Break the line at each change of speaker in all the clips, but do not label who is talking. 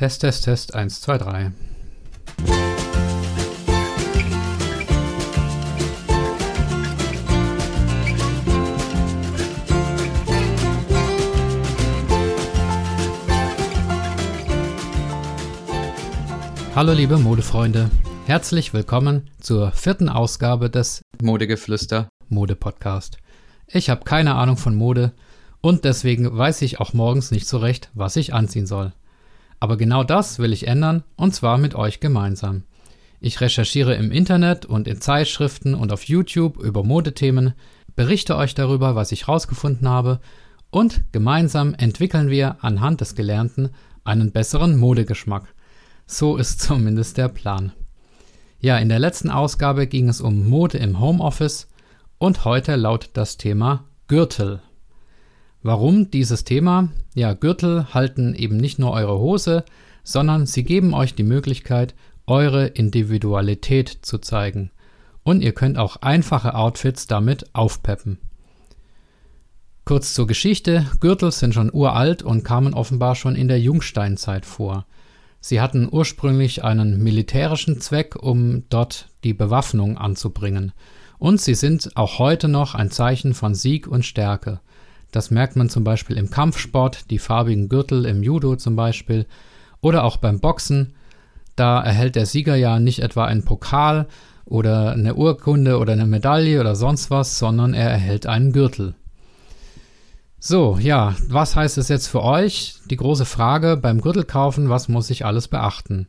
Test, Test, Test, 1, 2, 3. Hallo liebe Modefreunde, herzlich willkommen zur vierten Ausgabe des Modegeflüster Mode Podcast. Ich habe keine Ahnung von Mode und deswegen weiß ich auch morgens nicht so recht, was ich anziehen soll. Aber genau das will ich ändern und zwar mit euch gemeinsam. Ich recherchiere im Internet und in Zeitschriften und auf YouTube über Modethemen, berichte euch darüber, was ich rausgefunden habe und gemeinsam entwickeln wir anhand des Gelernten einen besseren Modegeschmack. So ist zumindest der Plan. Ja, in der letzten Ausgabe ging es um Mode im Homeoffice und heute lautet das Thema Gürtel. Warum dieses Thema? Ja, Gürtel halten eben nicht nur eure Hose, sondern sie geben euch die Möglichkeit, eure Individualität zu zeigen. Und ihr könnt auch einfache Outfits damit aufpeppen. Kurz zur Geschichte. Gürtel sind schon uralt und kamen offenbar schon in der Jungsteinzeit vor. Sie hatten ursprünglich einen militärischen Zweck, um dort die Bewaffnung anzubringen. Und sie sind auch heute noch ein Zeichen von Sieg und Stärke. Das merkt man zum Beispiel im Kampfsport, die farbigen Gürtel im Judo zum Beispiel, oder auch beim Boxen. Da erhält der Sieger ja nicht etwa einen Pokal oder eine Urkunde oder eine Medaille oder sonst was, sondern er erhält einen Gürtel. So, ja, was heißt es jetzt für euch? Die große Frage beim Gürtelkaufen, was muss ich alles beachten?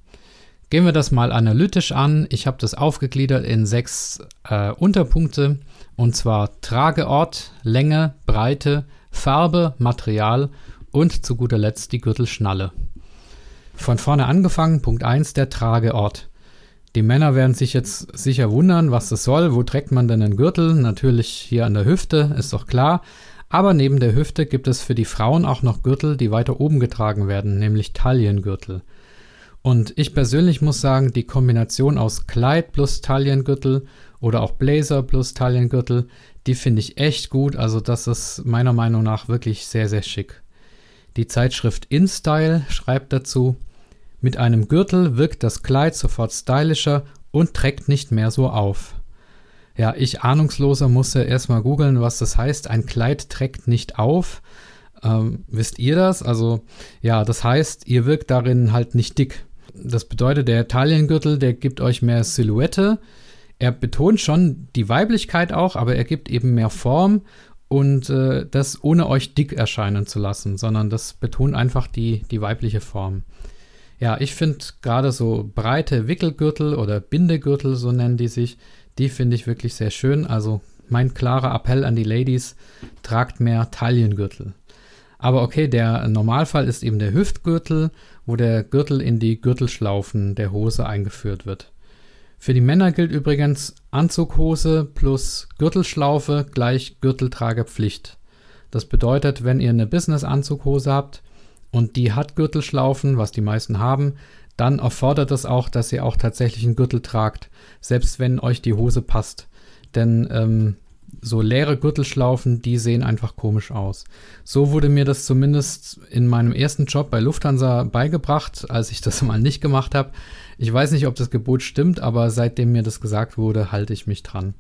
Gehen wir das mal analytisch an. Ich habe das aufgegliedert in sechs äh, Unterpunkte. Und zwar Trageort, Länge, Breite, Farbe, Material und zu guter Letzt die Gürtelschnalle. Von vorne angefangen, Punkt 1, der Trageort. Die Männer werden sich jetzt sicher wundern, was das soll. Wo trägt man denn einen Gürtel? Natürlich hier an der Hüfte, ist doch klar. Aber neben der Hüfte gibt es für die Frauen auch noch Gürtel, die weiter oben getragen werden, nämlich Taillengürtel. Und ich persönlich muss sagen, die Kombination aus Kleid plus Taillengürtel oder auch Blazer plus Taillengürtel, die finde ich echt gut. Also das ist meiner Meinung nach wirklich sehr, sehr schick. Die Zeitschrift InStyle schreibt dazu, mit einem Gürtel wirkt das Kleid sofort stylischer und trägt nicht mehr so auf. Ja, ich ahnungsloser musste erstmal googeln, was das heißt. Ein Kleid trägt nicht auf. Ähm, wisst ihr das? Also, ja, das heißt, ihr wirkt darin halt nicht dick. Das bedeutet, der Taliengürtel, der gibt euch mehr Silhouette. Er betont schon die Weiblichkeit auch, aber er gibt eben mehr Form und äh, das ohne euch dick erscheinen zu lassen, sondern das betont einfach die, die weibliche Form. Ja, ich finde gerade so breite Wickelgürtel oder Bindegürtel, so nennen die sich, die finde ich wirklich sehr schön. Also mein klarer Appell an die Ladies, tragt mehr Taillengürtel. Aber okay, der Normalfall ist eben der Hüftgürtel, wo der Gürtel in die Gürtelschlaufen der Hose eingeführt wird. Für die Männer gilt übrigens Anzughose plus Gürtelschlaufe gleich Gürteltragepflicht. Das bedeutet, wenn ihr eine Business-Anzughose habt und die hat Gürtelschlaufen, was die meisten haben, dann erfordert das auch, dass ihr auch tatsächlich einen Gürtel tragt, selbst wenn euch die Hose passt. Denn ähm, so leere Gürtelschlaufen, die sehen einfach komisch aus. So wurde mir das zumindest in meinem ersten Job bei Lufthansa beigebracht, als ich das mal nicht gemacht habe. Ich weiß nicht, ob das Gebot stimmt, aber seitdem mir das gesagt wurde, halte ich mich dran.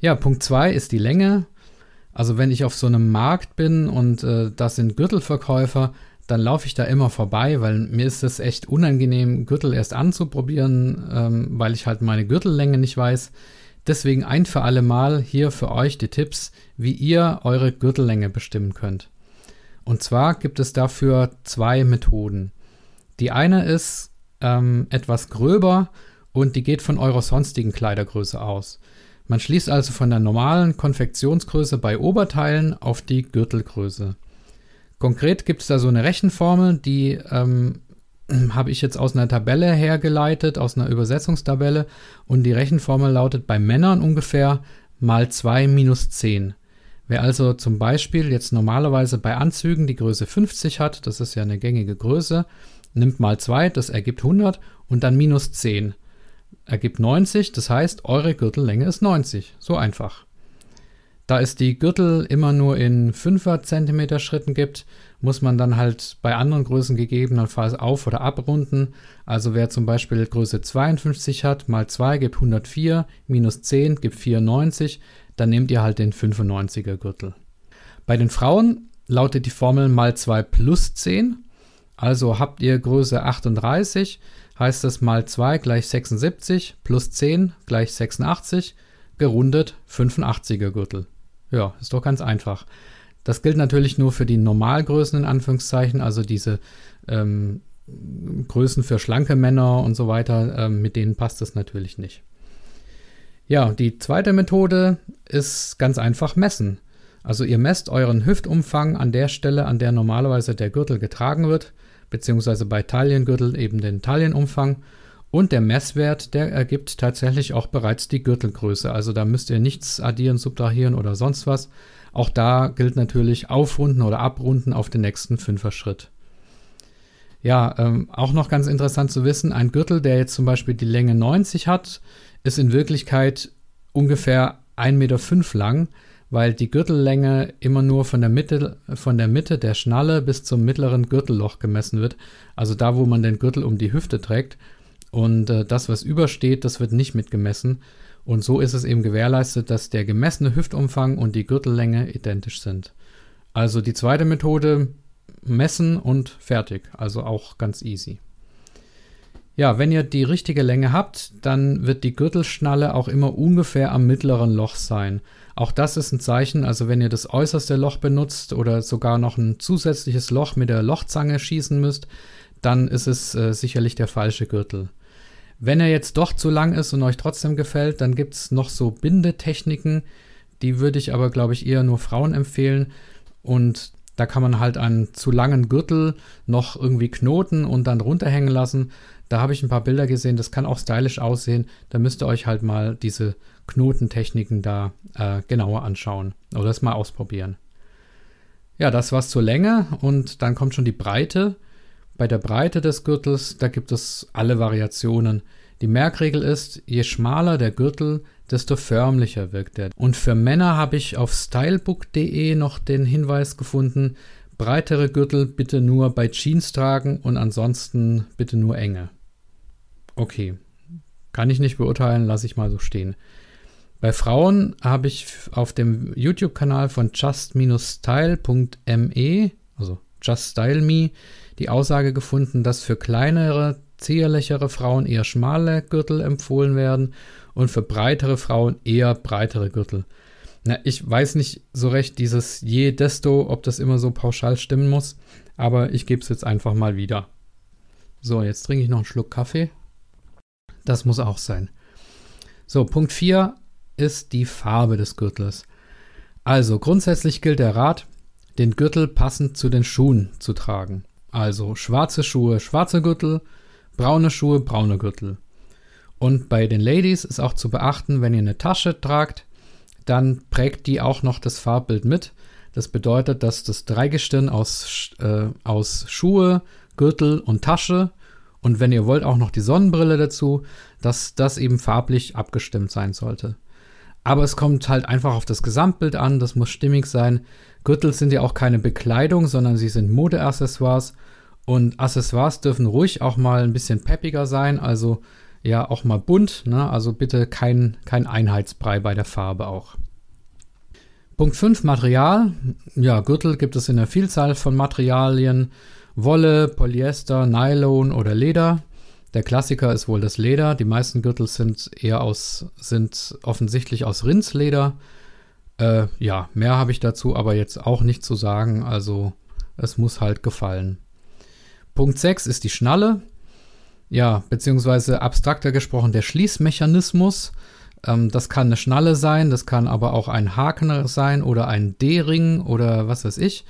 Ja, Punkt 2 ist die Länge. Also wenn ich auf so einem Markt bin und äh, das sind Gürtelverkäufer, dann laufe ich da immer vorbei, weil mir ist es echt unangenehm, Gürtel erst anzuprobieren, ähm, weil ich halt meine Gürtellänge nicht weiß. Deswegen ein für alle Mal hier für euch die Tipps, wie ihr eure Gürtellänge bestimmen könnt. Und zwar gibt es dafür zwei Methoden. Die eine ist ähm, etwas gröber und die geht von eurer sonstigen Kleidergröße aus. Man schließt also von der normalen Konfektionsgröße bei Oberteilen auf die Gürtelgröße. Konkret gibt es da so eine Rechenformel, die ähm, habe ich jetzt aus einer Tabelle hergeleitet, aus einer Übersetzungstabelle. Und die Rechenformel lautet bei Männern ungefähr mal 2 minus 10. Wer also zum Beispiel jetzt normalerweise bei Anzügen die Größe 50 hat, das ist ja eine gängige Größe, nimmt mal 2, das ergibt 100 und dann minus 10 ergibt 90, das heißt, eure Gürtellänge ist 90. So einfach. Da es die Gürtel immer nur in 5er Zentimeter Schritten gibt, muss man dann halt bei anderen Größen gegebenenfalls auf- oder abrunden. Also wer zum Beispiel Größe 52 hat, mal 2 gibt 104, minus 10 gibt 94, dann nehmt ihr halt den 95er Gürtel. Bei den Frauen lautet die Formel mal 2 plus 10. Also habt ihr Größe 38, heißt das mal 2 gleich 76 plus 10 gleich 86, gerundet 85er Gürtel. Ja, ist doch ganz einfach. Das gilt natürlich nur für die Normalgrößen in Anführungszeichen, also diese ähm, Größen für schlanke Männer und so weiter, ähm, mit denen passt das natürlich nicht. Ja, die zweite Methode ist ganz einfach messen. Also ihr messt euren Hüftumfang an der Stelle, an der normalerweise der Gürtel getragen wird, beziehungsweise bei Taillengürtel eben den Taillenumfang und der Messwert, der ergibt tatsächlich auch bereits die Gürtelgröße. Also da müsst ihr nichts addieren, subtrahieren oder sonst was. Auch da gilt natürlich aufrunden oder abrunden auf den nächsten Fünfer-Schritt. Ja, ähm, auch noch ganz interessant zu wissen, ein Gürtel, der jetzt zum Beispiel die Länge 90 hat, ist in Wirklichkeit ungefähr 1,5 Meter lang, weil die Gürtellänge immer nur von der, Mitte, von der Mitte der Schnalle bis zum mittleren Gürtelloch gemessen wird, also da, wo man den Gürtel um die Hüfte trägt. Und äh, das, was übersteht, das wird nicht mitgemessen. Und so ist es eben gewährleistet, dass der gemessene Hüftumfang und die Gürtellänge identisch sind. Also die zweite Methode, messen und fertig. Also auch ganz easy. Ja, wenn ihr die richtige Länge habt, dann wird die Gürtelschnalle auch immer ungefähr am mittleren Loch sein. Auch das ist ein Zeichen, also wenn ihr das äußerste Loch benutzt oder sogar noch ein zusätzliches Loch mit der Lochzange schießen müsst, dann ist es äh, sicherlich der falsche Gürtel. Wenn er jetzt doch zu lang ist und euch trotzdem gefällt, dann gibt es noch so Bindetechniken. Die würde ich aber, glaube ich, eher nur Frauen empfehlen. Und da kann man halt einen zu langen Gürtel noch irgendwie knoten und dann runterhängen lassen. Da habe ich ein paar Bilder gesehen, das kann auch stylisch aussehen. Da müsst ihr euch halt mal diese Knotentechniken da äh, genauer anschauen oder das mal ausprobieren. Ja, das war's zur Länge und dann kommt schon die Breite. Bei der Breite des Gürtels, da gibt es alle Variationen. Die Merkregel ist, je schmaler der Gürtel, desto förmlicher wirkt er. Und für Männer habe ich auf stylebook.de noch den Hinweis gefunden, breitere Gürtel bitte nur bei Jeans tragen und ansonsten bitte nur enge. Okay, kann ich nicht beurteilen, lasse ich mal so stehen. Bei Frauen habe ich auf dem YouTube-Kanal von just-style.me, also Just Style Me, die Aussage gefunden, dass für kleinere, zierlichere Frauen eher schmale Gürtel empfohlen werden und für breitere Frauen eher breitere Gürtel. Na, ich weiß nicht so recht, dieses je desto, ob das immer so pauschal stimmen muss, aber ich gebe es jetzt einfach mal wieder. So, jetzt trinke ich noch einen Schluck Kaffee. Das muss auch sein. So, Punkt 4 ist die Farbe des Gürtels. Also grundsätzlich gilt der Rat, den Gürtel passend zu den Schuhen zu tragen. Also schwarze Schuhe, schwarze Gürtel, braune Schuhe, braune Gürtel. Und bei den Ladies ist auch zu beachten, wenn ihr eine Tasche tragt, dann prägt die auch noch das Farbbild mit. Das bedeutet, dass das Dreigestirn aus, äh, aus Schuhe, Gürtel und Tasche und wenn ihr wollt auch noch die Sonnenbrille dazu, dass das eben farblich abgestimmt sein sollte. Aber es kommt halt einfach auf das Gesamtbild an, das muss stimmig sein. Gürtel sind ja auch keine Bekleidung, sondern sie sind Modeaccessoires. Und Accessoires dürfen ruhig auch mal ein bisschen peppiger sein, also ja auch mal bunt. Ne? Also bitte kein, kein Einheitsbrei bei der Farbe auch. Punkt 5, Material. Ja, Gürtel gibt es in einer Vielzahl von Materialien. Wolle, Polyester, Nylon oder Leder. Der Klassiker ist wohl das Leder. Die meisten Gürtel sind eher aus, sind offensichtlich aus Rindsleder. Äh, ja, mehr habe ich dazu aber jetzt auch nicht zu sagen. Also es muss halt gefallen. Punkt 6 ist die Schnalle. Ja, beziehungsweise abstrakter gesprochen der Schließmechanismus. Ähm, das kann eine Schnalle sein, das kann aber auch ein Haken sein oder ein D-Ring oder was weiß ich.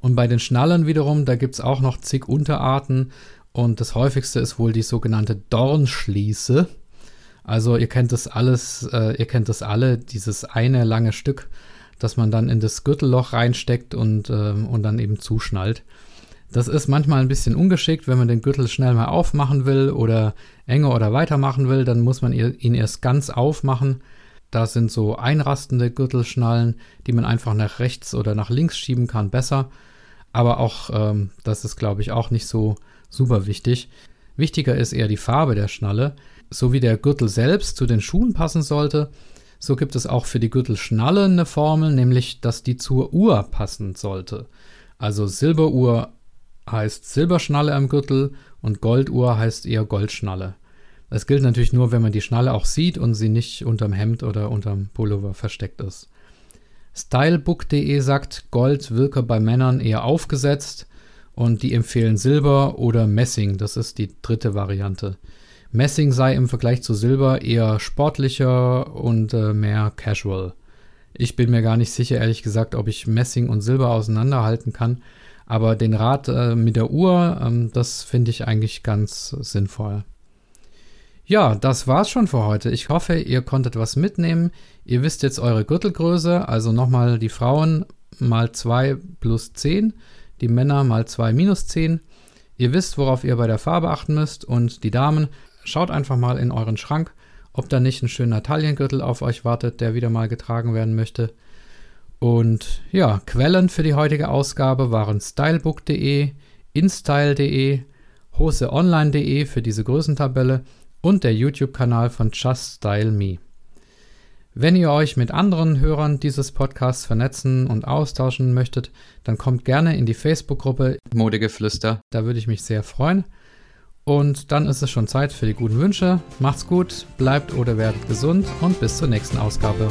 Und bei den Schnallen wiederum, da gibt es auch noch zig Unterarten. Und das häufigste ist wohl die sogenannte Dornschließe. Also ihr kennt das alles, äh, ihr kennt das alle, dieses eine lange Stück, das man dann in das Gürtelloch reinsteckt und, äh, und dann eben zuschnallt. Das ist manchmal ein bisschen ungeschickt, wenn man den Gürtel schnell mal aufmachen will oder enger oder weitermachen will, dann muss man ihn erst ganz aufmachen. Da sind so einrastende Gürtelschnallen, die man einfach nach rechts oder nach links schieben kann, besser. Aber auch, ähm, das ist, glaube ich, auch nicht so super wichtig. Wichtiger ist eher die Farbe der Schnalle. So wie der Gürtel selbst zu den Schuhen passen sollte, so gibt es auch für die Gürtelschnalle eine Formel, nämlich dass die zur Uhr passen sollte. Also Silberuhr heißt Silberschnalle am Gürtel und Golduhr heißt eher Goldschnalle. Das gilt natürlich nur, wenn man die Schnalle auch sieht und sie nicht unterm Hemd oder unterm Pullover versteckt ist. Stylebook.de sagt, Gold wirke bei Männern eher aufgesetzt und die empfehlen Silber oder Messing, das ist die dritte Variante. Messing sei im Vergleich zu Silber eher sportlicher und äh, mehr casual. Ich bin mir gar nicht sicher, ehrlich gesagt, ob ich Messing und Silber auseinanderhalten kann, aber den Rat äh, mit der Uhr, ähm, das finde ich eigentlich ganz sinnvoll. Ja, das war's schon für heute. Ich hoffe, ihr konntet was mitnehmen. Ihr wisst jetzt eure Gürtelgröße, also nochmal die Frauen mal 2 plus 10, die Männer mal 2 minus 10. Ihr wisst, worauf ihr bei der Farbe achten müsst und die Damen, schaut einfach mal in euren Schrank, ob da nicht ein schöner Taillengürtel auf euch wartet, der wieder mal getragen werden möchte. Und ja, Quellen für die heutige Ausgabe waren stylebook.de, instyle.de, hoseonline.de für diese Größentabelle und der YouTube-Kanal von Just Style Me. Wenn ihr euch mit anderen Hörern dieses Podcasts vernetzen und austauschen möchtet, dann kommt gerne in die Facebook-Gruppe Modegeflüster. Da würde ich mich sehr freuen. Und dann ist es schon Zeit für die guten Wünsche. Macht's gut, bleibt oder werdet gesund und bis zur nächsten Ausgabe.